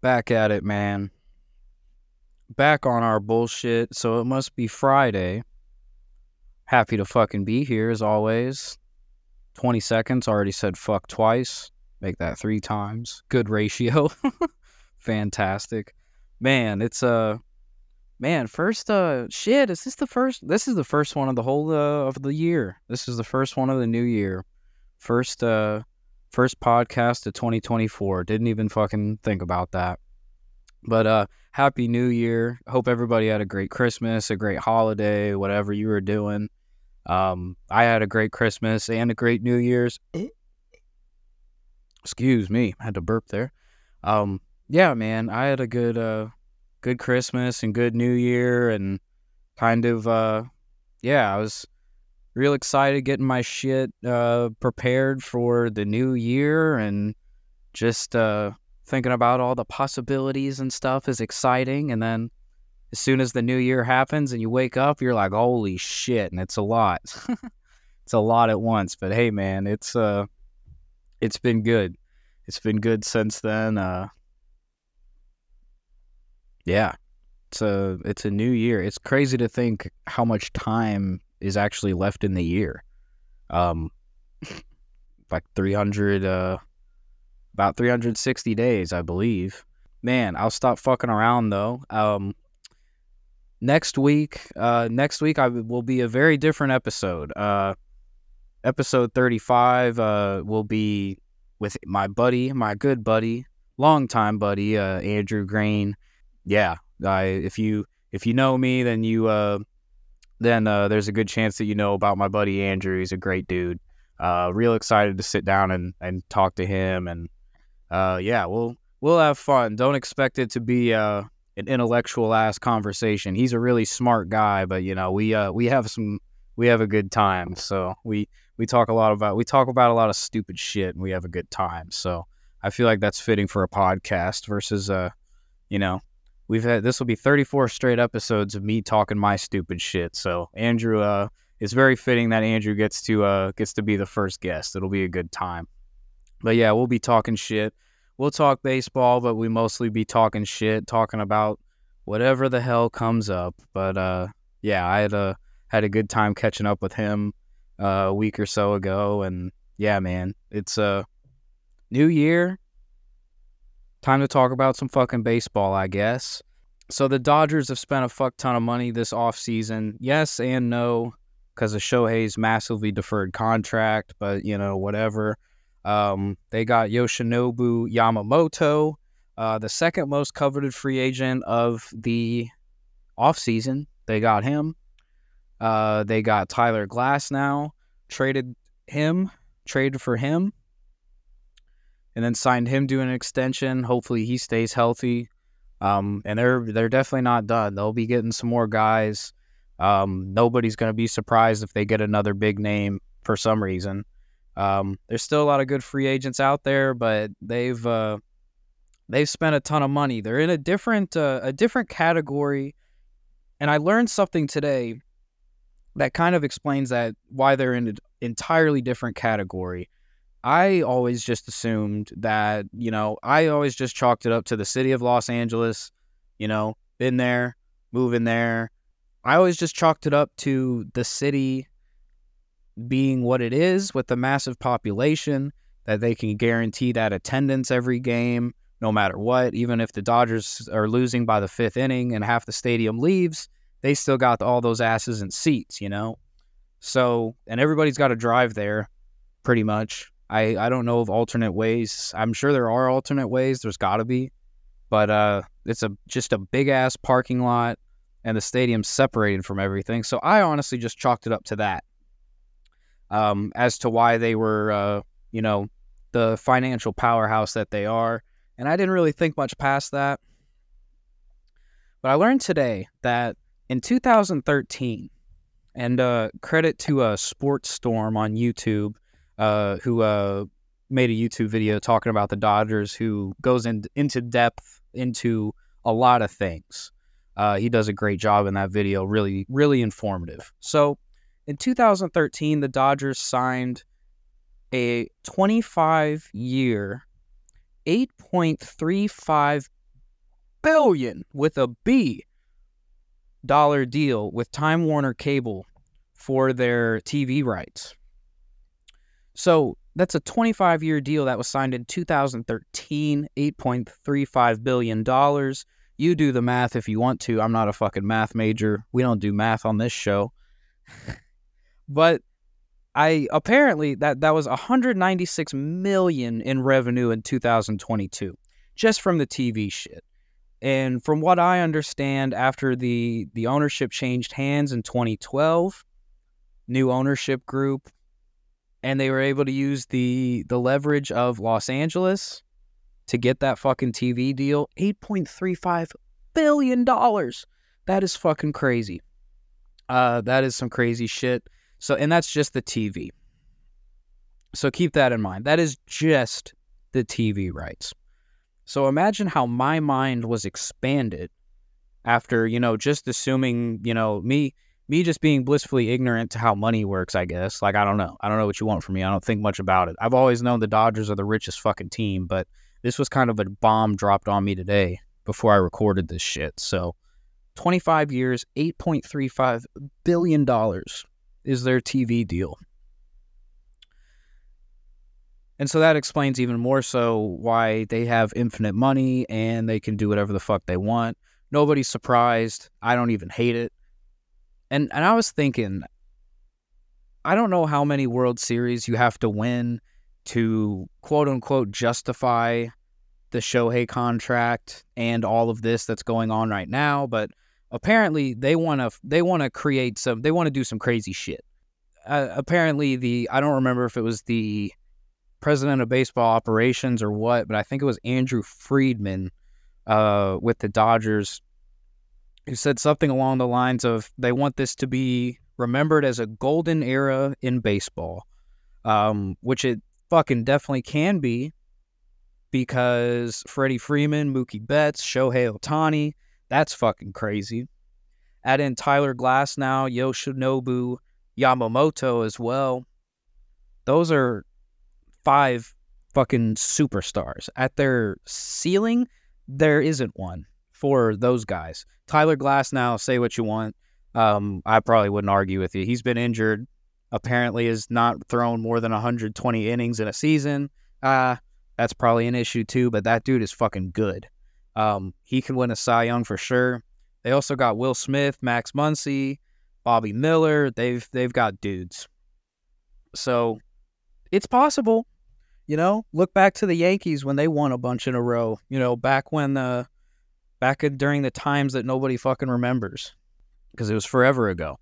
Back at it, man. Back on our bullshit. So it must be Friday. Happy to fucking be here as always. 20 seconds. Already said fuck twice. Make that three times. Good ratio. Fantastic. Man, it's uh man, first uh shit, is this the first this is the first one of the whole uh, of the year. This is the first one of the new year. First uh first podcast of 2024. Didn't even fucking think about that. But uh happy new year. Hope everybody had a great Christmas, a great holiday, whatever you were doing. Um I had a great Christmas and a great New Year's. Excuse me, I had to burp there. Um yeah, man, I had a good uh good Christmas and good New Year and kind of uh yeah, I was real excited getting my shit uh prepared for the new year and just uh thinking about all the possibilities and stuff is exciting. And then as soon as the new year happens and you wake up you're like holy shit and it's a lot. It's a lot at once but hey man it's uh it's been good. It's been good since then uh yeah. It's a it's a new year. It's crazy to think how much time is actually left in the year. Um like 300 uh about 360 days i believe. Man i'll stop fucking around though. Um next week uh next week i will be a very different episode. Uh episode 35 uh will be with my buddy my good buddy longtime buddy uh andrew Green. yeah I if you if you know me then you uh then uh there's a good chance that you know about my buddy andrew he's a great dude uh real excited to sit down and and talk to him and uh yeah we'll we'll have fun don't expect it to be uh an intellectual ass conversation. He's a really smart guy, but you know, we uh we have some we have a good time. So we we talk a lot about we talk about a lot of stupid shit and we have a good time. So I feel like that's fitting for a podcast versus uh you know, we've had this will be 34 straight episodes of me talking my stupid shit. So Andrew uh it's very fitting that Andrew gets to uh gets to be the first guest. It'll be a good time. But yeah, we'll be talking shit we'll talk baseball, but we mostly be talking shit, talking about whatever the hell comes up. But uh, yeah, I had a had a good time catching up with him uh, a week or so ago, and yeah, man, it's a uh, new year. Time to talk about some fucking baseball, I guess. So the Dodgers have spent a fuck ton of money this offseason. Yes and no, because of Shohei's massively deferred contract, but you know, whatever. Um, they got Yoshinobu Yamamoto, uh, the second most coveted free agent of the offseason. They got him. Uh, they got Tyler Glasnow, traded him, traded for him, and then signed him to an extension. Hopefully he stays healthy. Um, and they're they're definitely not done. They'll be getting some more guys. Um, nobody's gonna be surprised if they get another big name for some reason. Um, there's still a lot of good free agents out there, but they've uh, they've spent a ton of money. They're in a different uh, a different category, and I learned something today that kind of explains that why they're in an entirely different category. I always just assumed that you know I always just chalked it up to the city of Los Angeles. You know, been there, moving there. I always just chalked it up to the city being what it is with the massive population, that they can guarantee that attendance every game, no matter what. Even if the Dodgers are losing by the fifth inning and half the stadium leaves, they still got all those asses in seats, you know? So, and everybody's got to drive there pretty much. I, I don't know of alternate ways. I'm sure there are alternate ways. There's got to be. But uh, it's a just a big ass parking lot and the stadium's separated from everything. So I honestly just chalked it up to that um, as to why they were, uh, you know, the financial powerhouse that they are. And I didn't really think much past that. But I learned today that in 2013, and uh, credit to a uh, Sports Storm on YouTube, uh, who uh, made a YouTube video talking about the Dodgers, who goes in, into depth into a lot of things. Uh, he does a great job in that video, really, really informative. So in 2013, the Dodgers signed a 25 year, $8.35 billion with a B dollar deal with Time Warner Cable for their TV rights. So that's a 25 year deal that was signed in 2013, $8.35 billion. You do the math if you want to. I'm not a fucking math major. We don't do math on this show. but I apparently that that was 196 million in revenue in 2022 just from the TV shit. And from what I understand after the the ownership changed hands in 2012, new ownership group and they were able to use the the leverage of Los Angeles to get that fucking TV deal, 8.35 billion dollars. That is fucking crazy. Uh that is some crazy shit. So, and that's just the TV. So keep that in mind. That is just the TV rights. So imagine how my mind was expanded after, you know, just assuming, you know, me me just being blissfully ignorant to how money works, I guess. Like I don't know. I don't know what you want from me. I don't think much about it. I've always known the Dodgers are the richest fucking team, but this was kind of a bomb dropped on me today before I recorded this shit. So 25 years, 8.35 billion dollars is their TV deal. And so that explains even more so why they have infinite money and they can do whatever the fuck they want. Nobody's surprised. I don't even hate it. And and I was thinking I don't know how many World Series you have to win to quote unquote justify the Shohei contract and all of this that's going on right now, but apparently they want to they want to create some they want to do some crazy shit. Uh, apparently the I don't remember if it was the president of baseball operations or what, but I think it was Andrew Friedman uh, with the Dodgers who said something along the lines of they want this to be remembered as a golden era in baseball, um, which it fucking definitely can be because Freddie Freeman, Mookie Betts, Shohei Ohtani, that's fucking crazy. Add in Tyler Glasnow, Yoshinobu Yamamoto as well. Those are five fucking superstars. At their ceiling, there isn't one for those guys. Tyler Glasnow, say what you want. Um, I probably wouldn't argue with you. He's been injured. Apparently, has not thrown more than 120 innings in a season. Uh, that's probably an issue too. But that dude is fucking good. Um, he can win a Cy Young for sure. They also got Will Smith, Max Muncy, Bobby Miller. They've they've got dudes. So it's possible. You know, look back to the Yankees when they won a bunch in a row. You know, back when the back during the times that nobody fucking remembers because it was forever ago.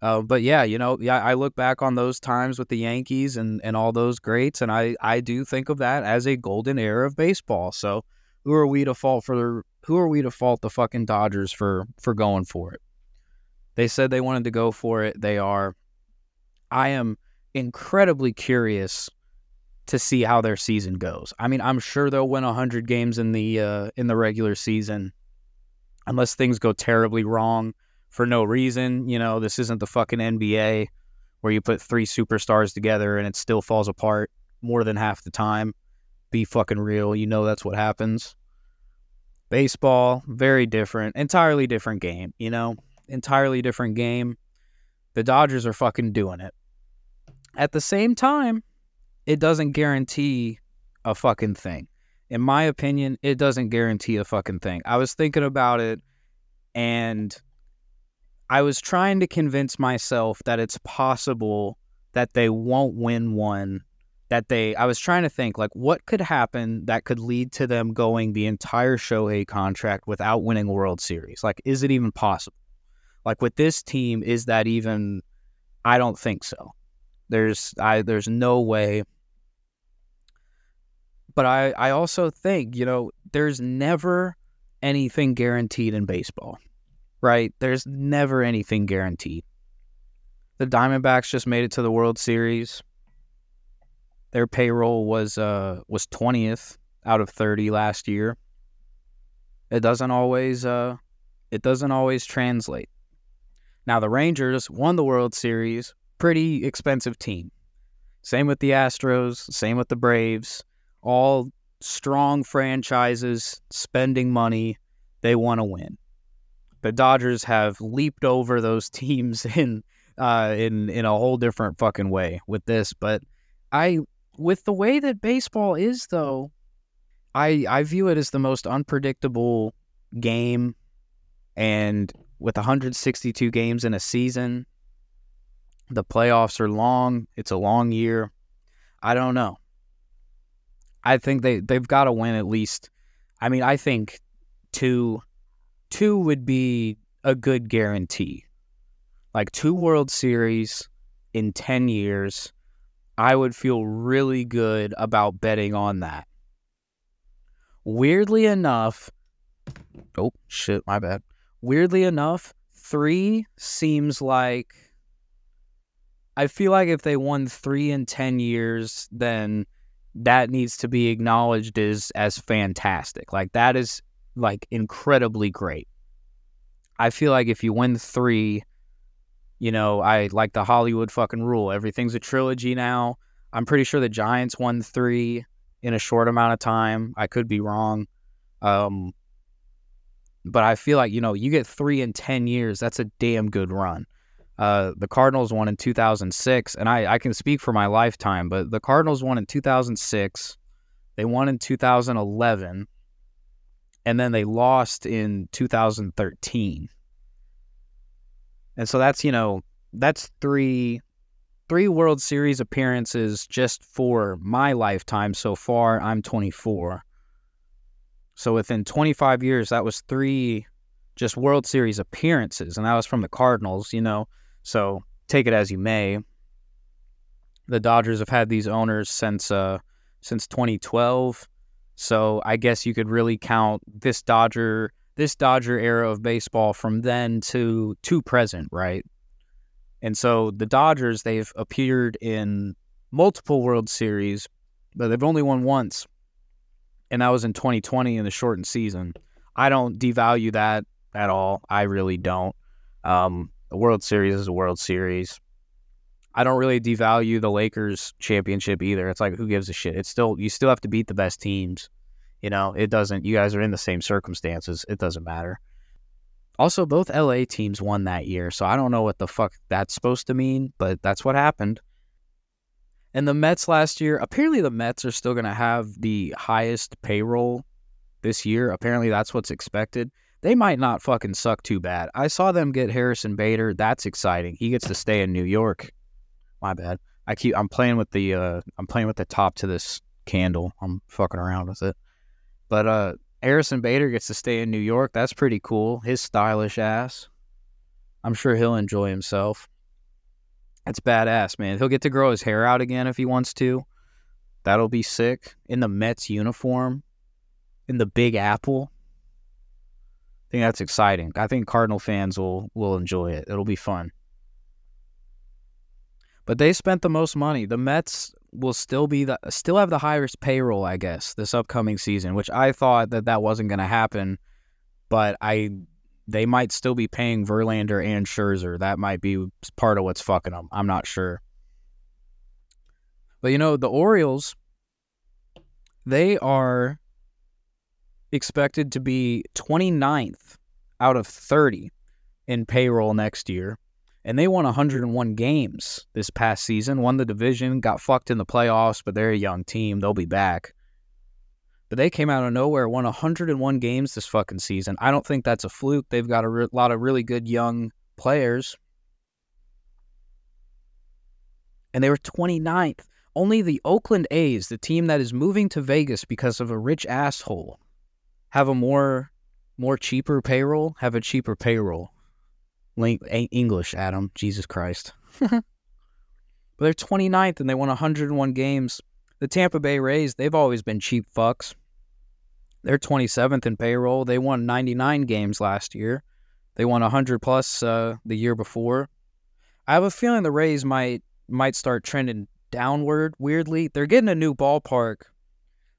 Uh, but yeah, you know, yeah, I look back on those times with the Yankees and, and all those greats, and I, I do think of that as a golden era of baseball. So who are we to fault for who are we to fault the fucking Dodgers for for going for it? They said they wanted to go for it. They are. I am incredibly curious to see how their season goes. I mean, I'm sure they'll win 100 games in the uh, in the regular season unless things go terribly wrong for no reason. You know, this isn't the fucking NBA where you put three superstars together and it still falls apart more than half the time be fucking real. You know that's what happens. Baseball, very different, entirely different game, you know? Entirely different game. The Dodgers are fucking doing it. At the same time, it doesn't guarantee a fucking thing. In my opinion, it doesn't guarantee a fucking thing. I was thinking about it and I was trying to convince myself that it's possible that they won't win one that they I was trying to think like what could happen that could lead to them going the entire Shohei contract without winning a World Series. Like is it even possible? Like with this team is that even I don't think so. There's I there's no way but I I also think, you know, there's never anything guaranteed in baseball. Right? There's never anything guaranteed. The Diamondbacks just made it to the World Series their payroll was uh was 20th out of 30 last year. It doesn't always uh it doesn't always translate. Now the Rangers won the World Series, pretty expensive team. Same with the Astros, same with the Braves, all strong franchises spending money. they want to win. The Dodgers have leaped over those teams in uh, in in a whole different fucking way with this. But I, with the way that baseball is, though, I I view it as the most unpredictable game, and with 162 games in a season, the playoffs are long. It's a long year. I don't know. I think they they've got to win at least. I mean, I think two two would be a good guarantee. Like two World Series in 10 years, I would feel really good about betting on that. Weirdly enough, oh shit, my bad. Weirdly enough, 3 seems like I feel like if they won 3 in 10 years, then that needs to be acknowledged as as fantastic. Like that is like incredibly great. I feel like if you win three, you know, I like the Hollywood fucking rule. Everything's a trilogy now. I'm pretty sure the Giants won three in a short amount of time. I could be wrong. Um, but I feel like, you know, you get three in 10 years. That's a damn good run. Uh, the Cardinals won in 2006, and I, I can speak for my lifetime, but the Cardinals won in 2006. They won in 2011 and then they lost in 2013. And so that's, you know, that's three three World Series appearances just for my lifetime so far. I'm 24. So within 25 years that was three just World Series appearances and that was from the Cardinals, you know. So take it as you may. The Dodgers have had these owners since uh since 2012 so I guess you could really count this Dodger this Dodger era of baseball from then to to present, right? And so the Dodgers they've appeared in multiple World Series, but they've only won once. And that was in 2020 in the shortened season. I don't devalue that at all. I really don't. Um, the World Series is a World Series. I don't really devalue the Lakers championship either. It's like who gives a shit? It's still you still have to beat the best teams. You know, it doesn't you guys are in the same circumstances. It doesn't matter. Also, both LA teams won that year, so I don't know what the fuck that's supposed to mean, but that's what happened. And the Mets last year, apparently the Mets are still going to have the highest payroll this year. Apparently that's what's expected. They might not fucking suck too bad. I saw them get Harrison Bader. That's exciting. He gets to stay in New York. My bad. I keep I'm playing with the uh I'm playing with the top to this candle. I'm fucking around with it. But uh Harrison Bader gets to stay in New York. That's pretty cool. His stylish ass. I'm sure he'll enjoy himself. That's badass, man. He'll get to grow his hair out again if he wants to. That'll be sick. In the Mets uniform. In the Big Apple. I think that's exciting. I think Cardinal fans will will enjoy it. It'll be fun. But they spent the most money. The Mets will still be the still have the highest payroll, I guess, this upcoming season, which I thought that that wasn't going to happen, but I they might still be paying Verlander and Scherzer. That might be part of what's fucking them. I'm not sure. But you know, the Orioles they are expected to be 29th out of 30 in payroll next year and they won 101 games this past season. Won the division, got fucked in the playoffs, but they're a young team. They'll be back. But they came out of nowhere, won 101 games this fucking season. I don't think that's a fluke. They've got a re- lot of really good young players. And they were 29th. Only the Oakland A's, the team that is moving to Vegas because of a rich asshole, have a more more cheaper payroll, have a cheaper payroll. Link, English, Adam. Jesus Christ. but they're 29th and they won 101 games. The Tampa Bay Rays, they've always been cheap fucks. They're 27th in payroll. They won 99 games last year. They won 100 plus uh, the year before. I have a feeling the Rays might might start trending downward weirdly. They're getting a new ballpark,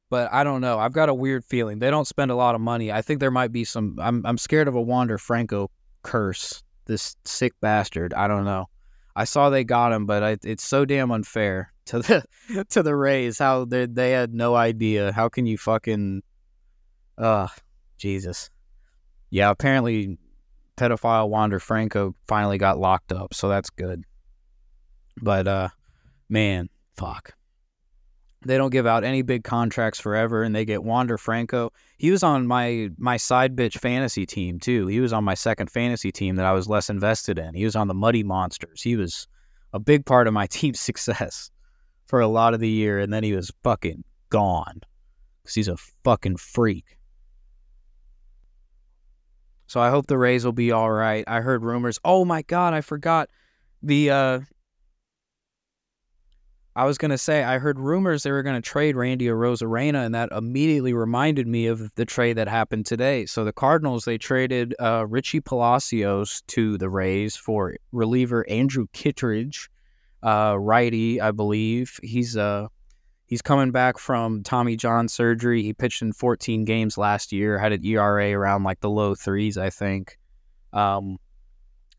but I don't know. I've got a weird feeling. They don't spend a lot of money. I think there might be some I'm I'm scared of a Wander Franco curse this sick bastard. I don't know. I saw they got him, but I, it's so damn unfair to the to the Rays how they they had no idea. How can you fucking, ugh, Jesus. yeah, apparently pedophile Wander Franco finally got locked up, so that's good. But uh man, fuck. They don't give out any big contracts forever and they get Wander Franco. He was on my my side bitch fantasy team too. He was on my second fantasy team that I was less invested in. He was on the Muddy Monsters. He was a big part of my team's success for a lot of the year and then he was fucking gone cuz he's a fucking freak. So I hope the Rays will be all right. I heard rumors. Oh my god, I forgot the uh I was gonna say I heard rumors they were gonna trade Randy Arozarena, and that immediately reminded me of the trade that happened today. So the Cardinals they traded uh, Richie Palacios to the Rays for reliever Andrew Kittredge, uh, righty, I believe. He's uh he's coming back from Tommy John surgery. He pitched in 14 games last year, had an ERA around like the low threes, I think. Um,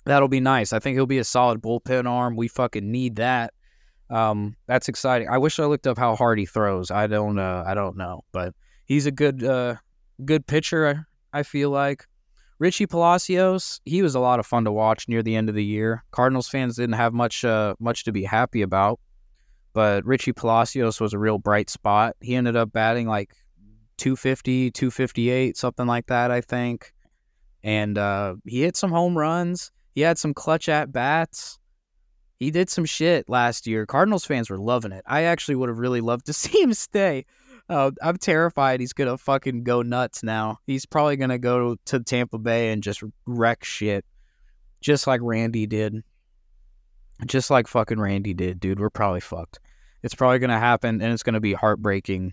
that'll be nice. I think he'll be a solid bullpen arm. We fucking need that. Um, that's exciting. I wish I looked up how hard he throws. I don't. Uh, I don't know, but he's a good, uh, good pitcher. I, feel like Richie Palacios. He was a lot of fun to watch near the end of the year. Cardinals fans didn't have much, uh, much to be happy about, but Richie Palacios was a real bright spot. He ended up batting like 250, 258, something like that, I think. And uh, he hit some home runs. He had some clutch at bats he did some shit last year. Cardinals fans were loving it. I actually would have really loved to see him stay. Uh, I'm terrified he's gonna fucking go nuts now. He's probably gonna go to Tampa Bay and just wreck shit, just like Randy did. Just like fucking Randy did, dude. We're probably fucked. It's probably gonna happen, and it's gonna be heartbreaking.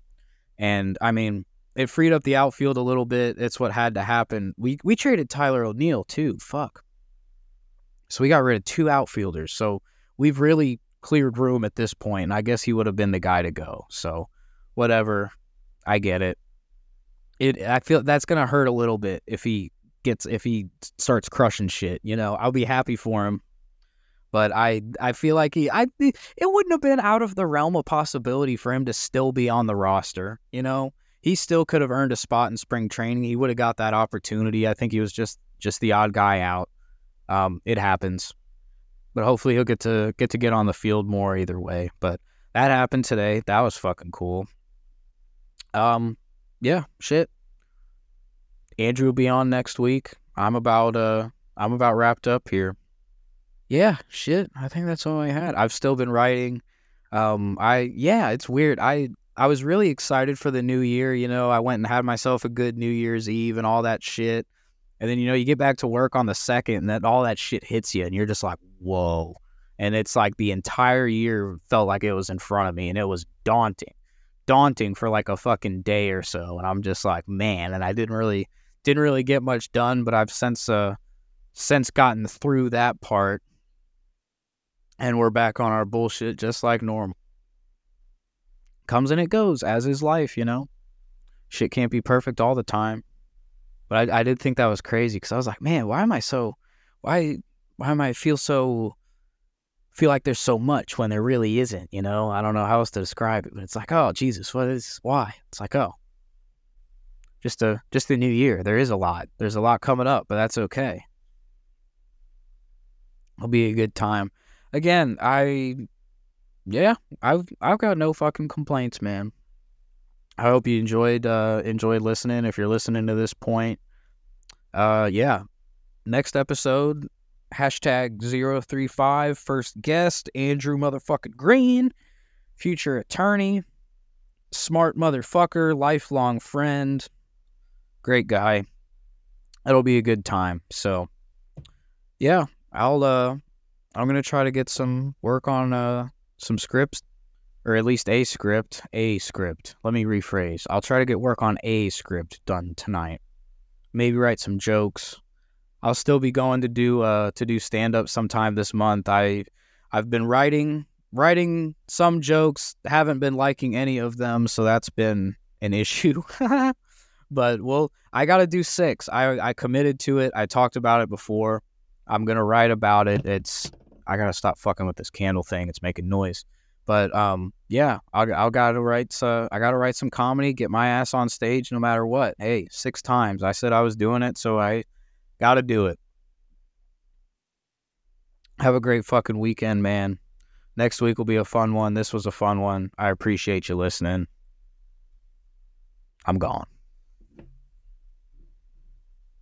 And I mean, it freed up the outfield a little bit. It's what had to happen. We we traded Tyler O'Neill too. Fuck. So we got rid of two outfielders. So we've really cleared room at this point, and I guess he would have been the guy to go. So, whatever, I get it. It I feel that's gonna hurt a little bit if he gets if he starts crushing shit. You know, I'll be happy for him, but I I feel like he I it wouldn't have been out of the realm of possibility for him to still be on the roster. You know, he still could have earned a spot in spring training. He would have got that opportunity. I think he was just just the odd guy out. Um, it happens but hopefully he'll get to get to get on the field more either way. But that happened today. That was fucking cool. Um, yeah, shit. Andrew will be on next week. I'm about uh I'm about wrapped up here. Yeah, shit. I think that's all I had. I've still been writing. Um, I yeah, it's weird. I I was really excited for the new year. You know, I went and had myself a good New Year's Eve and all that shit. And then you know you get back to work on the second, and that all that shit hits you, and you're just like, whoa. And it's like the entire year felt like it was in front of me, and it was daunting, daunting for like a fucking day or so. And I'm just like, man. And I didn't really didn't really get much done, but I've since uh since gotten through that part, and we're back on our bullshit just like normal. Comes and it goes, as is life, you know. Shit can't be perfect all the time. But I, I did think that was crazy because I was like, man, why am I so, why, why am I feel so, feel like there's so much when there really isn't, you know? I don't know how else to describe it, but it's like, oh, Jesus, what is, why? It's like, oh, just a, just the new year. There is a lot. There's a lot coming up, but that's okay. It'll be a good time. Again, I, yeah, I've, I've got no fucking complaints, man. I hope you enjoyed uh, enjoyed listening. If you're listening to this point, uh, yeah. Next episode, hashtag 035, first guest, Andrew motherfucking Green, future attorney, smart motherfucker, lifelong friend, great guy. It'll be a good time. So, yeah, I'll uh, I'm gonna try to get some work on uh some scripts or at least a script, a script. Let me rephrase. I'll try to get work on a script done tonight. Maybe write some jokes. I'll still be going to do uh to do stand up sometime this month. I I've been writing writing some jokes, haven't been liking any of them, so that's been an issue. but well, I got to do 6. I I committed to it. I talked about it before. I'm going to write about it. It's I got to stop fucking with this candle thing. It's making noise. But um, yeah, I I gotta write. Uh, I gotta write some comedy, get my ass on stage, no matter what. Hey, six times I said I was doing it, so I gotta do it. Have a great fucking weekend, man. Next week will be a fun one. This was a fun one. I appreciate you listening. I'm gone.